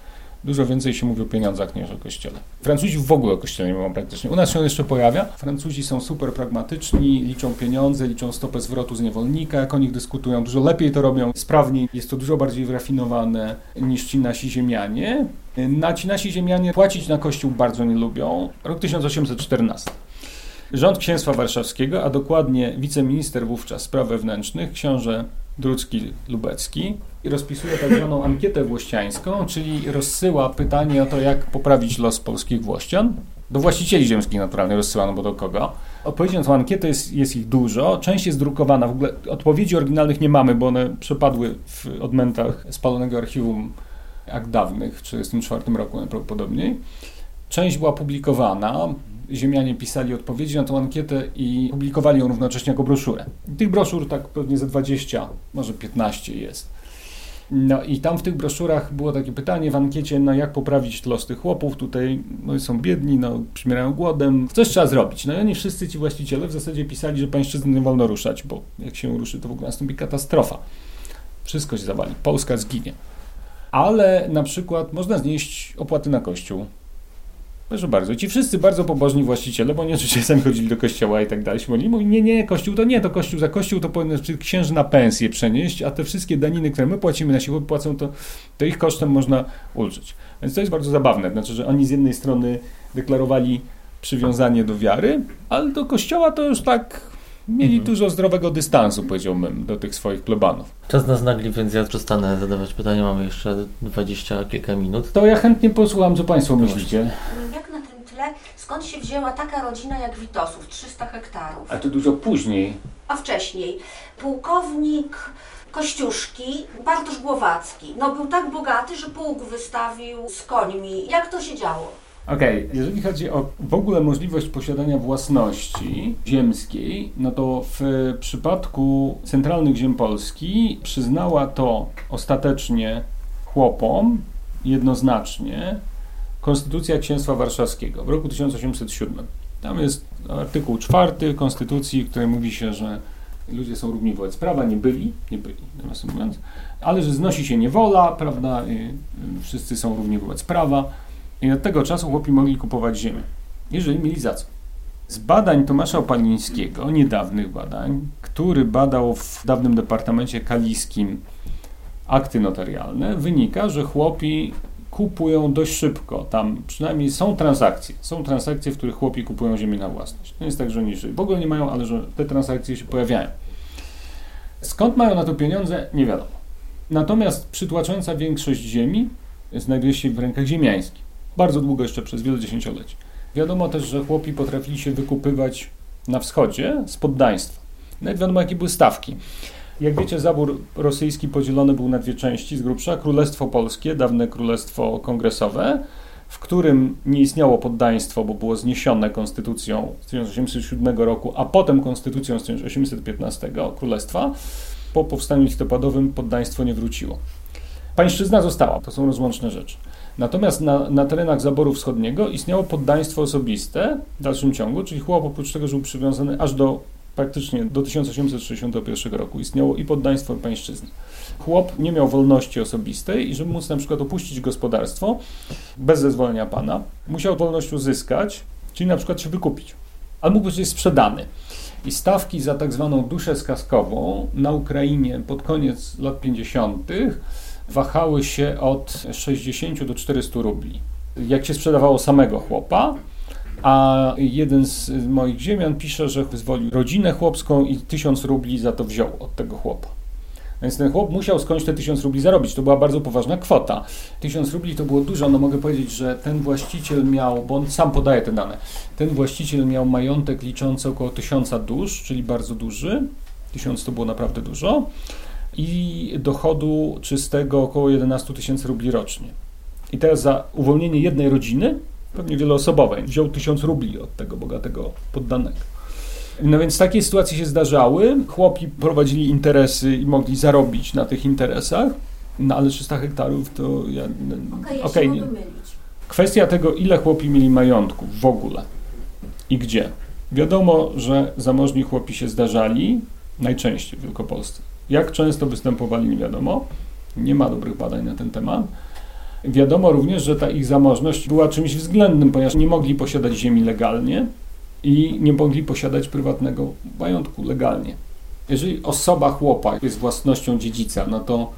Speaker 2: Dużo więcej się mówi o pieniądzach niż o kościele. Francuzi w ogóle o kościele nie mówią praktycznie. U nas się on jeszcze pojawia. Francuzi są super pragmatyczni, liczą pieniądze, liczą stopę zwrotu z niewolnika, jak o nich dyskutują. Dużo lepiej to robią, sprawniej. Jest to dużo bardziej wyrafinowane niż ci nasi ziemianie. Na ci nasi ziemianie płacić na kościół bardzo nie lubią. Rok 1814. Rząd Księstwa Warszawskiego, a dokładnie wiceminister wówczas spraw wewnętrznych, książę Drucki Lubecki, rozpisuje tak zwaną ankietę włościańską, czyli rozsyła pytanie o to, jak poprawić los polskich Włościan. Do właścicieli ziemskich naturalnie rozsyłano, bo do kogo. Odpowiedzi na tę ankietę jest, jest ich dużo. Część jest drukowana. W ogóle odpowiedzi oryginalnych nie mamy, bo one przepadły w odmętach spalonego archiwum akt dawnych w 1934 roku najprawdopodobniej. Część była publikowana. Ziemianie pisali odpowiedzi na tę ankietę i publikowali ją równocześnie jako broszurę. Tych broszur tak pewnie ze 20, może 15 jest. No i tam w tych broszurach było takie pytanie w ankiecie, no jak poprawić los tych chłopów, tutaj no, są biedni, no przymierają głodem, coś trzeba zrobić. No i oni wszyscy ci właściciele w zasadzie pisali, że pańszczyzny nie wolno ruszać, bo jak się ruszy, to w ogóle nastąpi katastrofa. Wszystko się zawali, Polska zginie. Ale na przykład można znieść opłaty na kościół, Proszę bardzo. Ci wszyscy bardzo pobożni właściciele, bo nie oczywiście sami chodzili do kościoła i tak dalej, modlili, mówili, nie, nie, kościół to nie, to kościół za kościół to powinno czy księży na pensję przenieść, a te wszystkie daniny, które my płacimy, nasi chłopi płacą, to, to ich kosztem można ulżyć. Więc to jest bardzo zabawne, znaczy, że oni z jednej strony deklarowali przywiązanie do wiary, ale do kościoła to już tak mieli mhm. dużo zdrowego dystansu, powiedziałbym, do tych swoich plebanów.
Speaker 1: Czas nas nagli, więc ja przestanę zadawać pytania. Mamy jeszcze dwadzieścia kilka minut.
Speaker 2: To ja chętnie posłucham, co Państwo myślicie.
Speaker 3: Jak na tym tle, skąd się wzięła taka rodzina jak Witosów, 300 hektarów?
Speaker 2: A to dużo później.
Speaker 3: A wcześniej pułkownik Kościuszki, Bartosz Głowacki. No był tak bogaty, że pułk wystawił z końmi. Jak to się działo?
Speaker 2: Okej, okay. jeżeli chodzi o w ogóle możliwość posiadania własności ziemskiej, no to w przypadku centralnych ziem Polski przyznała to ostatecznie chłopom jednoznacznie Konstytucja Księstwa Warszawskiego w roku 1807. Tam jest artykuł czwarty Konstytucji, w którym mówi się, że ludzie są równi wobec prawa, nie byli, nie byli, nawiasem mówiąc, ale że znosi się niewola, prawda, wszyscy są równi wobec prawa i od tego czasu chłopi mogli kupować ziemię, jeżeli mieli za co. Z badań Tomasza Opalińskiego, niedawnych badań, który badał w dawnym departamencie kaliskim akty notarialne, wynika, że chłopi kupują dość szybko. Tam przynajmniej są transakcje. Są transakcje, w których chłopi kupują ziemię na własność. To jest tak, że oni w ogóle nie mają, ale że te transakcje się pojawiają. Skąd mają na to pieniądze, nie wiadomo. Natomiast przytłaczająca większość ziemi znajduje się w rękach ziemiańskich. Bardzo długo jeszcze, przez wiele dziesięcioleci. Wiadomo też, że chłopi potrafili się wykupywać na wschodzie z poddaństwa. Nawet wiadomo, jakie były stawki. Jak wiecie, zabór rosyjski podzielony był na dwie części z grubsza. Królestwo Polskie, dawne Królestwo Kongresowe, w którym nie istniało poddaństwo, bo było zniesione konstytucją z 1807 roku, a potem konstytucją z 1815 Królestwa. Po powstaniu listopadowym poddaństwo nie wróciło. Pańszczyzna została, to są rozłączne rzeczy. Natomiast na, na terenach zaboru wschodniego istniało poddaństwo osobiste w dalszym ciągu, czyli chłop oprócz tego, że był przywiązany aż do praktycznie do 1861 roku istniało i poddaństwo i pańszczyzna. Chłop nie miał wolności osobistej i żeby móc na przykład opuścić gospodarstwo bez zezwolenia pana, musiał wolność uzyskać, czyli na przykład się wykupić. Albo mógł być sprzedany. I stawki za tak zwaną duszę skaskową na Ukrainie pod koniec lat 50. wahały się od 60 do 400 rubli. Jak się sprzedawało samego chłopa, a jeden z moich ziemian pisze, że wyzwolił rodzinę chłopską i 1000 rubli za to wziął od tego chłopa. Więc ten chłop musiał skądś te 1000 rubli zarobić. To była bardzo poważna kwota. 1000 rubli to było dużo. No mogę powiedzieć, że ten właściciel miał, bo on sam podaje te dane, ten właściciel miał majątek liczący około 1000 dusz, czyli bardzo duży. 1000 to było naprawdę dużo. I dochodu czystego około 11 tysięcy rubli rocznie. I teraz za uwolnienie jednej rodziny, pewnie wieloosobowej, wziął 1000 rubli od tego bogatego poddanego. No więc takie sytuacje się zdarzały. Chłopi prowadzili interesy i mogli zarobić na tych interesach, no ale 300 hektarów to ja...
Speaker 3: Okej, okay, ja okay,
Speaker 2: Kwestia tego, ile chłopi mieli majątków w ogóle i gdzie. Wiadomo, że zamożni chłopi się zdarzali, najczęściej w Wielkopolsce. Jak często występowali, nie wiadomo. Nie ma dobrych badań na ten temat. Wiadomo również, że ta ich zamożność była czymś względnym, ponieważ nie mogli posiadać ziemi legalnie, i nie mogli posiadać prywatnego majątku legalnie. Jeżeli osoba chłopa jest własnością dziedzica, no to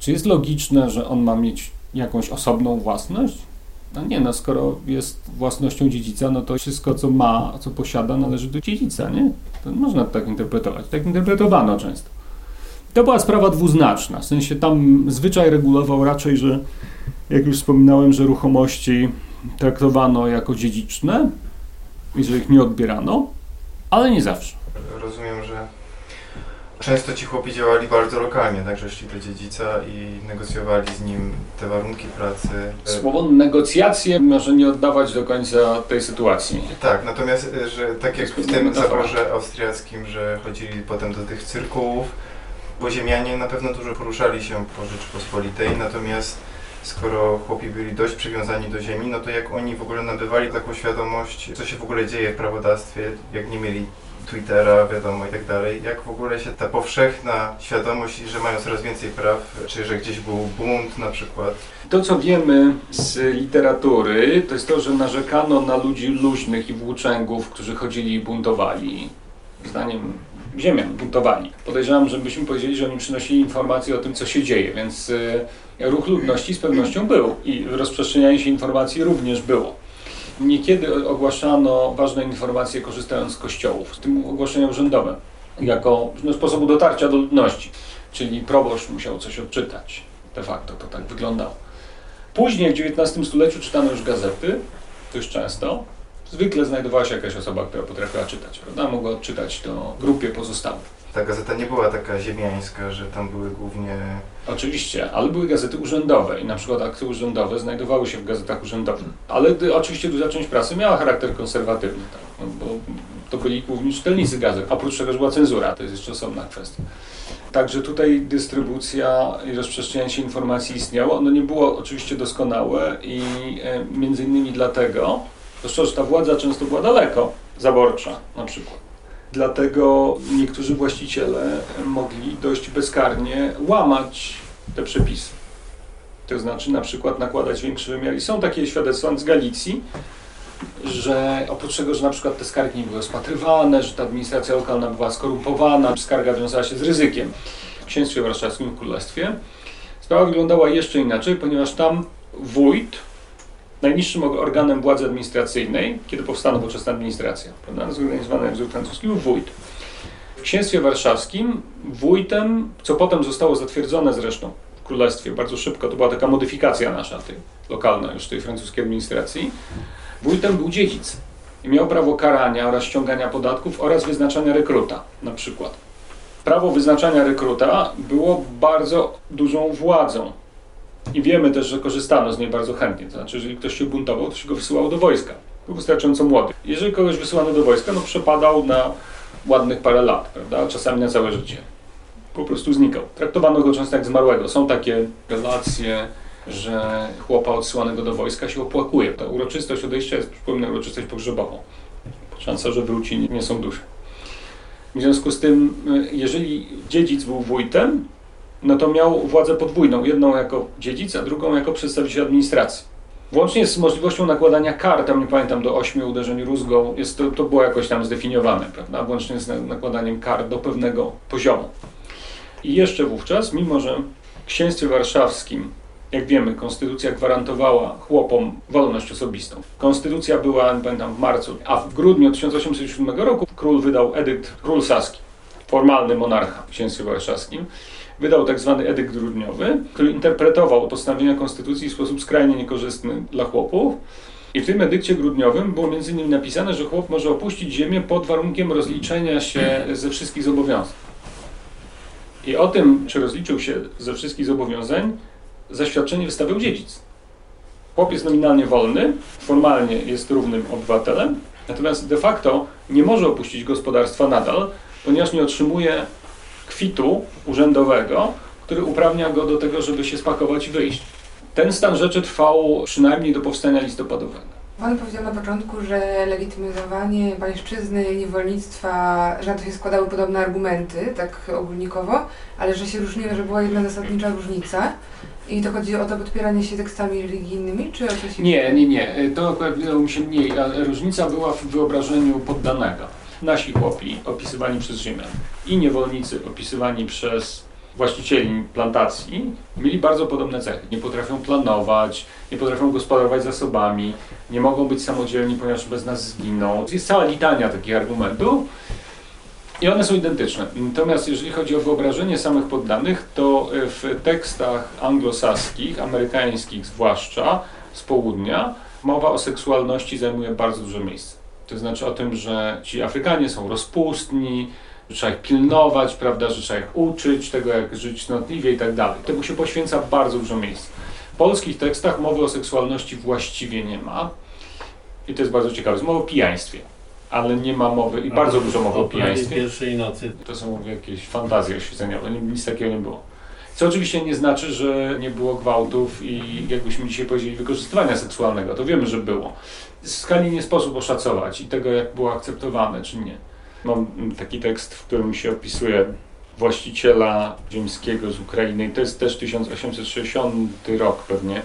Speaker 2: czy jest logiczne, że on ma mieć jakąś osobną własność? No nie, no skoro jest własnością dziedzica, no to wszystko, co ma, co posiada, należy do dziedzica, nie? To można tak interpretować. Tak interpretowano często. To była sprawa dwuznaczna, w sensie tam zwyczaj regulował raczej, że jak już wspominałem, że ruchomości traktowano jako dziedziczne, i że ich nie odbierano, ale nie zawsze.
Speaker 4: Rozumiem, że często ci chłopi działali bardzo lokalnie, także szli do dziedzica i negocjowali z nim te warunki pracy.
Speaker 2: Słowo negocjacje może nie oddawać do końca tej sytuacji.
Speaker 4: Tak, natomiast, że tak jak w tym zaborze austriackim, że chodzili potem do tych cyrkułów, bo ziemianie na pewno dużo poruszali się po Rzeczypospolitej, natomiast skoro chłopi byli dość przywiązani do ziemi, no to jak oni w ogóle nabywali taką świadomość, co się w ogóle dzieje w prawodawstwie, jak nie mieli Twittera, wiadomo i tak dalej, jak w ogóle się ta powszechna świadomość, że mają coraz więcej praw, czy że gdzieś był bunt na przykład.
Speaker 2: To, co wiemy z literatury, to jest to, że narzekano na ludzi luźnych i włóczęgów, którzy chodzili i buntowali. Zdaniem ziemian buntowali. Podejrzewam, że byśmy powiedzieli, że oni przynosili informacje o tym, co się dzieje, więc y, ruch ludności z pewnością był i rozprzestrzenianie się informacji również było. Niekiedy ogłaszano ważne informacje korzystając z kościołów, z tym ogłoszenia urzędowe, jako no, sposobu dotarcia do ludności. Czyli proboszcz musiał coś odczytać. De facto to tak wyglądało. Później w XIX stuleciu czytano już gazety, dość często. Zwykle znajdowała się jakaś osoba, która potrafiła czytać, prawda? Mogła odczytać to grupie pozostałych
Speaker 4: ta gazeta nie była taka ziemiańska, że tam były głównie...
Speaker 2: Oczywiście, ale były gazety urzędowe i na przykład akty urzędowe znajdowały się w gazetach urzędowych. Ale oczywiście duża część prasy miała charakter konserwatywny, tak, no, bo to byli główni czytelnicy gazet. Oprócz tego, że była cenzura, to jest jeszcze osobna kwestia. Także tutaj dystrybucja i rozprzestrzenianie się informacji istniało. Ono nie było oczywiście doskonałe i e, między innymi dlatego, że ta władza często była daleko, zaborcza na przykład. Dlatego niektórzy właściciele mogli dość bezkarnie łamać te przepisy. To znaczy na przykład nakładać większy wymiar. I są takie świadectwa z Galicji, że oprócz tego, że na przykład te skargi nie były rozpatrywane, że ta administracja lokalna była skorumpowana, skarga wiązała się z ryzykiem w księstwie warszawskim w królestwie, sprawa wyglądała jeszcze inaczej, ponieważ tam wójt najniższym organem władzy administracyjnej, kiedy powstała nowoczesna administracja, prawda, zorganizowana jak wzór francuski, był wójt. W księstwie warszawskim wójtem, co potem zostało zatwierdzone zresztą w królestwie bardzo szybko, to była taka modyfikacja nasza, tej lokalna już tej francuskiej administracji, wójtem był dziedzic i miał prawo karania oraz ściągania podatków oraz wyznaczania rekruta na przykład. Prawo wyznaczania rekruta było bardzo dużą władzą i wiemy też, że korzystano z niej bardzo chętnie. To znaczy, jeżeli ktoś się buntował, to się go wysyłało do wojska. Był wystarczająco młody. Jeżeli kogoś wysyłano do wojska, no przepadał na ładnych parę lat, prawda? Czasami na całe życie. Po prostu znikał. Traktowano go często jak zmarłego. Są takie relacje, że chłopa odsyłanego do wojska się opłakuje. Ta uroczystość odejścia jest, przypomnę, uroczystość pogrzebową. Szansa, że wróci, nie, są duże. W związku z tym, jeżeli dziedzic był wójtem, no to miał władzę podwójną. Jedną jako dziedzic, a drugą jako przedstawiciel administracji. Włącznie z możliwością nakładania kar, tam nie pamiętam, do 8 uderzeń rózgą, jest to, to było jakoś tam zdefiniowane, prawda? Włącznie z nakładaniem kar do pewnego poziomu. I jeszcze wówczas, mimo że w księstwie warszawskim, jak wiemy, konstytucja gwarantowała chłopom wolność osobistą. Konstytucja była, pamiętam, w marcu, a w grudniu 1807 roku król wydał edykt, król saski, formalny monarcha w księstwie warszawskim, wydał tak zwany edykt grudniowy, który interpretował postanowienia konstytucji w sposób skrajnie niekorzystny dla chłopów. I w tym edykcie grudniowym było między innymi napisane, że chłop może opuścić ziemię pod warunkiem rozliczenia się ze wszystkich zobowiązań. I o tym, czy rozliczył się ze wszystkich zobowiązań, zaświadczenie wystawiał dziedzic. Chłop jest nominalnie wolny, formalnie jest równym obywatelem, natomiast de facto nie może opuścić gospodarstwa nadal, ponieważ nie otrzymuje kwitu urzędowego, który uprawnia go do tego, żeby się spakować i wyjść. Ten stan rzeczy trwał przynajmniej do powstania listopadowego.
Speaker 5: Pan powiedział na początku, że legitymizowanie pańszczyzny, niewolnictwa, że na to się składały podobne argumenty, tak ogólnikowo, ale że się różniły, że była jedna zasadnicza różnica. I to chodzi o to podpieranie się tekstami religijnymi, czy o coś innego?
Speaker 2: Nie, nie, nie. To akurat wydało mi się mniej, różnica była w wyobrażeniu poddanego. Nasi chłopi opisywani przez Rzymian i niewolnicy opisywani przez właścicieli plantacji mieli bardzo podobne cechy. Nie potrafią planować, nie potrafią gospodarować zasobami, nie mogą być samodzielni, ponieważ bez nas zginą. Jest cała litania takich argumentów i one są identyczne. Natomiast jeżeli chodzi o wyobrażenie samych poddanych, to w tekstach anglosaskich, amerykańskich zwłaszcza, z południa, mowa o seksualności zajmuje bardzo duże miejsce. To znaczy o tym, że ci Afrykanie są rozpustni, że trzeba ich pilnować, prawda, że trzeba ich uczyć tego, jak żyć cnotliwie i tak dalej. Temu się poświęca bardzo dużo miejsca. W polskich tekstach mowy o seksualności właściwie nie ma. I to jest bardzo ciekawe. Jest mowa o pijaństwie, ale nie ma mowy, i bardzo dużo mowy o pijaństwie.
Speaker 6: pierwszej nocy.
Speaker 2: To są jakieś fantazje oświeceniowe, nic takiego nie było. Co oczywiście nie znaczy, że nie było gwałtów i jakbyśmy dzisiaj powiedzieli wykorzystywania seksualnego. To wiemy, że było. Skali nie sposób oszacować i tego, jak było akceptowane, czy nie. Mam taki tekst, w którym się opisuje właściciela ziemskiego z Ukrainy to jest też 1860 rok pewnie,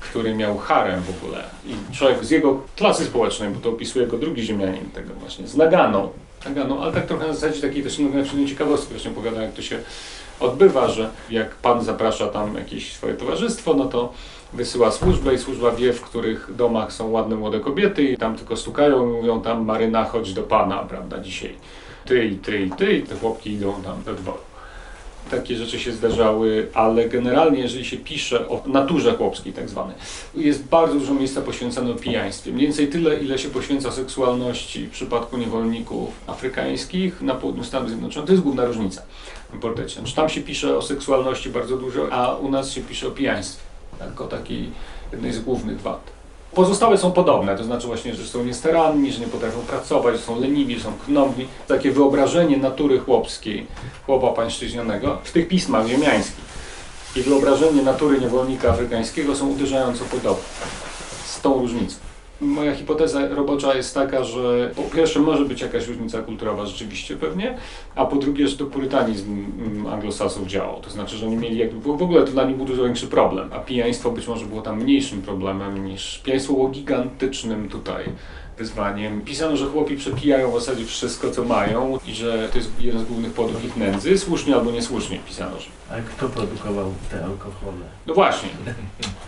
Speaker 2: który miał harem w ogóle. I człowiek z jego klasy społecznej, bo to opisuje jako drugi ziemianin tego właśnie, z Naganą. Naganą, ale tak trochę na zasadzie takiej też no, ciekawostki, właśnie opowiada jak to się odbywa, że jak pan zaprasza tam jakieś swoje towarzystwo, no to wysyła służbę i służba wie, w których domach są ładne młode kobiety i tam tylko stukają i mówią tam Maryna, chodź do pana, prawda, dzisiaj. Ty i ty i ty i te chłopki idą tam do dworu. Takie rzeczy się zdarzały, ale generalnie jeżeli się pisze o naturze chłopskiej tak zwanej, jest bardzo dużo miejsca poświęcone pijaństwie. Mniej więcej tyle, ile się poświęca seksualności w przypadku niewolników afrykańskich na południu Stanów Zjednoczonych. To jest główna różnica w portrecie. Znaczy, tam się pisze o seksualności bardzo dużo, a u nas się pisze o pijaństwie jako takiej jednej z głównych wad. Pozostałe są podobne, to znaczy właśnie, że są niestaranni, że nie potrafią pracować, że są leniwi, że są knowni. Takie wyobrażenie natury chłopskiej, chłopa pańszczyźnianego w tych pismach ziemiańskich i wyobrażenie natury niewolnika afrykańskiego są uderzająco podobne. Z tą różnicą. Moja hipoteza robocza jest taka, że po pierwsze może być jakaś różnica kulturowa rzeczywiście pewnie, a po drugie, że to purytanizm mm, anglosasów działał. To znaczy, że oni mieli jakby, w ogóle to dla nich był dużo większy problem, a pijaństwo być może było tam mniejszym problemem niż pijaństwo było gigantycznym tutaj wyzwaniem. Pisano, że chłopi przepijają w zasadzie wszystko, co mają i że to jest jeden z głównych powodów ich nędzy. Słusznie albo niesłusznie pisano, że...
Speaker 6: A kto produkował te alkohole?
Speaker 2: No właśnie.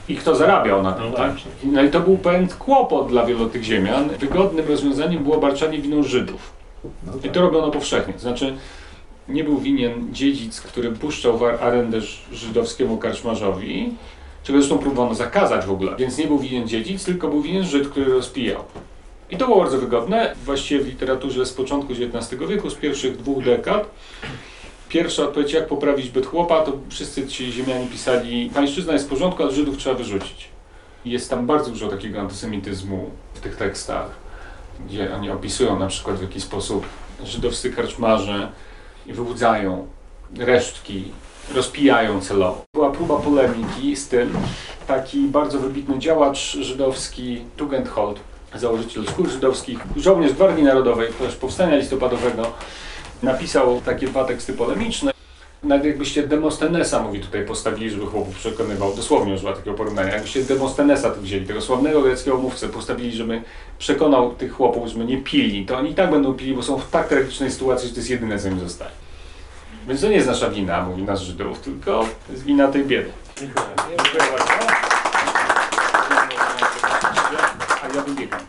Speaker 2: I kto zarabiał na tym,
Speaker 6: No
Speaker 2: tak? No i to był pewien kłopot dla wielu tych ziemian. Wygodnym rozwiązaniem było barczanie winą Żydów.
Speaker 6: No
Speaker 2: I
Speaker 6: tak.
Speaker 2: to robiono powszechnie. Znaczy, nie był winien dziedzic, który puszczał arendę żydowskiemu karczmarzowi, czego zresztą próbowano zakazać w ogóle. Więc nie był winien dziedzic, tylko był winien Żyd, który rozpijał. I to było bardzo wygodne. Właściwie w literaturze z początku XIX wieku, z pierwszych dwóch dekad, pierwsza odpowiedź, jak poprawić byt chłopa, to wszyscy ci ziemianie pisali, pańszczyzna jest w porządku, ale Żydów trzeba wyrzucić. Jest tam bardzo dużo takiego antysemityzmu w tych tekstach, gdzie oni opisują na przykład w jaki sposób żydowscy karczmarze wyłudzają resztki, rozpijają celowo. Była próba polemiki z tym. Taki bardzo wybitny działacz żydowski Tugendhold, założyciel szkół żydowskich, żołnierz Gwardii Narodowej, też powstania listopadowego, napisał takie dwa teksty polemiczne. Nawet jakbyście Demostenesa, mówi tutaj, postawili, żeby chłopów przekonywał, dosłownie użyła takiego porównania, jakbyście Demostenesa tu wzięli, tego sławnego greckiego mówcę, postawili, żeby przekonał tych chłopów, żeby nie pili, to oni i tak będą pili, bo są w tak tragicznej sytuacji, że to jest jedyne, co im zostaje. Więc to nie jest nasza wina, mówi nas Żydów, tylko jest wina tej biedy. Dziękuję bardzo. A ja wybiegam.